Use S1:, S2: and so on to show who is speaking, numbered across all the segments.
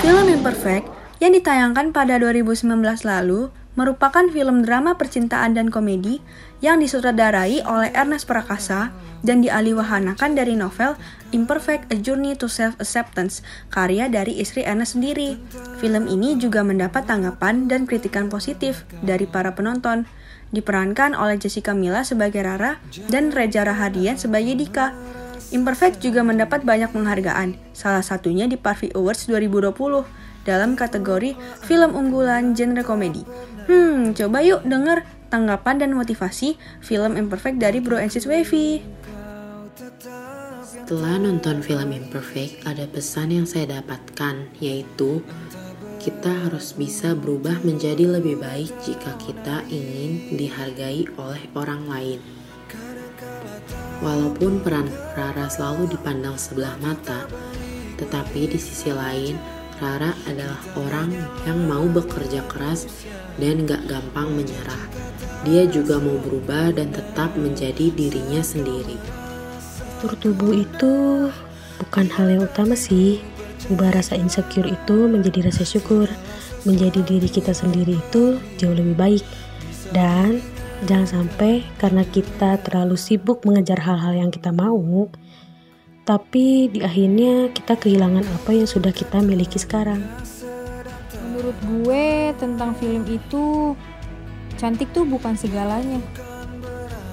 S1: Film Imperfect yang ditayangkan pada 2019 lalu merupakan film drama percintaan dan komedi yang disutradarai oleh Ernest Prakasa dan dialiwahanakan dari novel Imperfect A Journey to Self-Acceptance karya dari istri Ernest sendiri. Film ini juga mendapat tanggapan dan kritikan positif dari para penonton diperankan oleh Jessica Mila sebagai Rara dan Reza Rahadian sebagai Dika. Imperfect juga mendapat banyak penghargaan, salah satunya di Parvi Awards 2020 dalam kategori film unggulan genre komedi. Hmm, coba yuk denger tanggapan dan motivasi film Imperfect dari Bro and Sis Wavy.
S2: Setelah nonton film Imperfect, ada pesan yang saya dapatkan, yaitu kita harus bisa berubah menjadi lebih baik jika kita ingin dihargai oleh orang lain. Walaupun peran Rara selalu dipandang sebelah mata, tetapi di sisi lain, Rara adalah orang yang mau bekerja keras dan gak gampang menyerah. Dia juga mau berubah dan tetap menjadi dirinya sendiri.
S3: Tur tubuh itu bukan hal yang utama sih, Ubah rasa insecure itu menjadi rasa syukur. Menjadi diri kita sendiri itu jauh lebih baik. Dan jangan sampai karena kita terlalu sibuk mengejar hal-hal yang kita mau, tapi di akhirnya kita kehilangan apa yang sudah kita miliki sekarang.
S4: Menurut gue tentang film itu, cantik tuh bukan segalanya.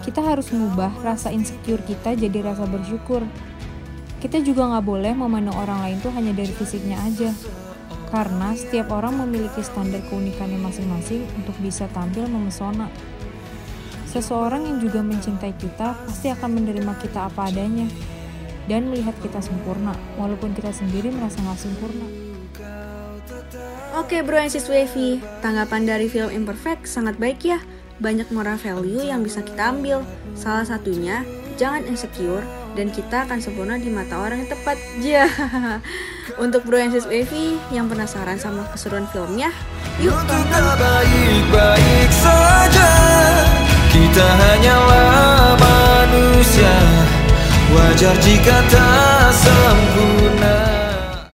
S4: Kita harus mengubah rasa insecure kita jadi rasa bersyukur. Kita juga nggak boleh memandang orang lain tuh hanya dari fisiknya aja. Karena setiap orang memiliki standar keunikannya masing-masing untuk bisa tampil memesona. Seseorang yang juga mencintai kita pasti akan menerima kita apa adanya dan melihat kita sempurna, walaupun kita sendiri merasa nggak sempurna.
S1: Oke bro and sis Wavy, tanggapan dari film Imperfect sangat baik ya. Banyak moral value yang bisa kita ambil. Salah satunya, jangan insecure dan kita akan sempurna di mata orang yang tepat. Ja. Untuk Bro and Sis Wavy yang penasaran sama keseruan filmnya, yuk tonton.
S5: baik-baik saja Kita hanyalah Wajar jika tak sempurna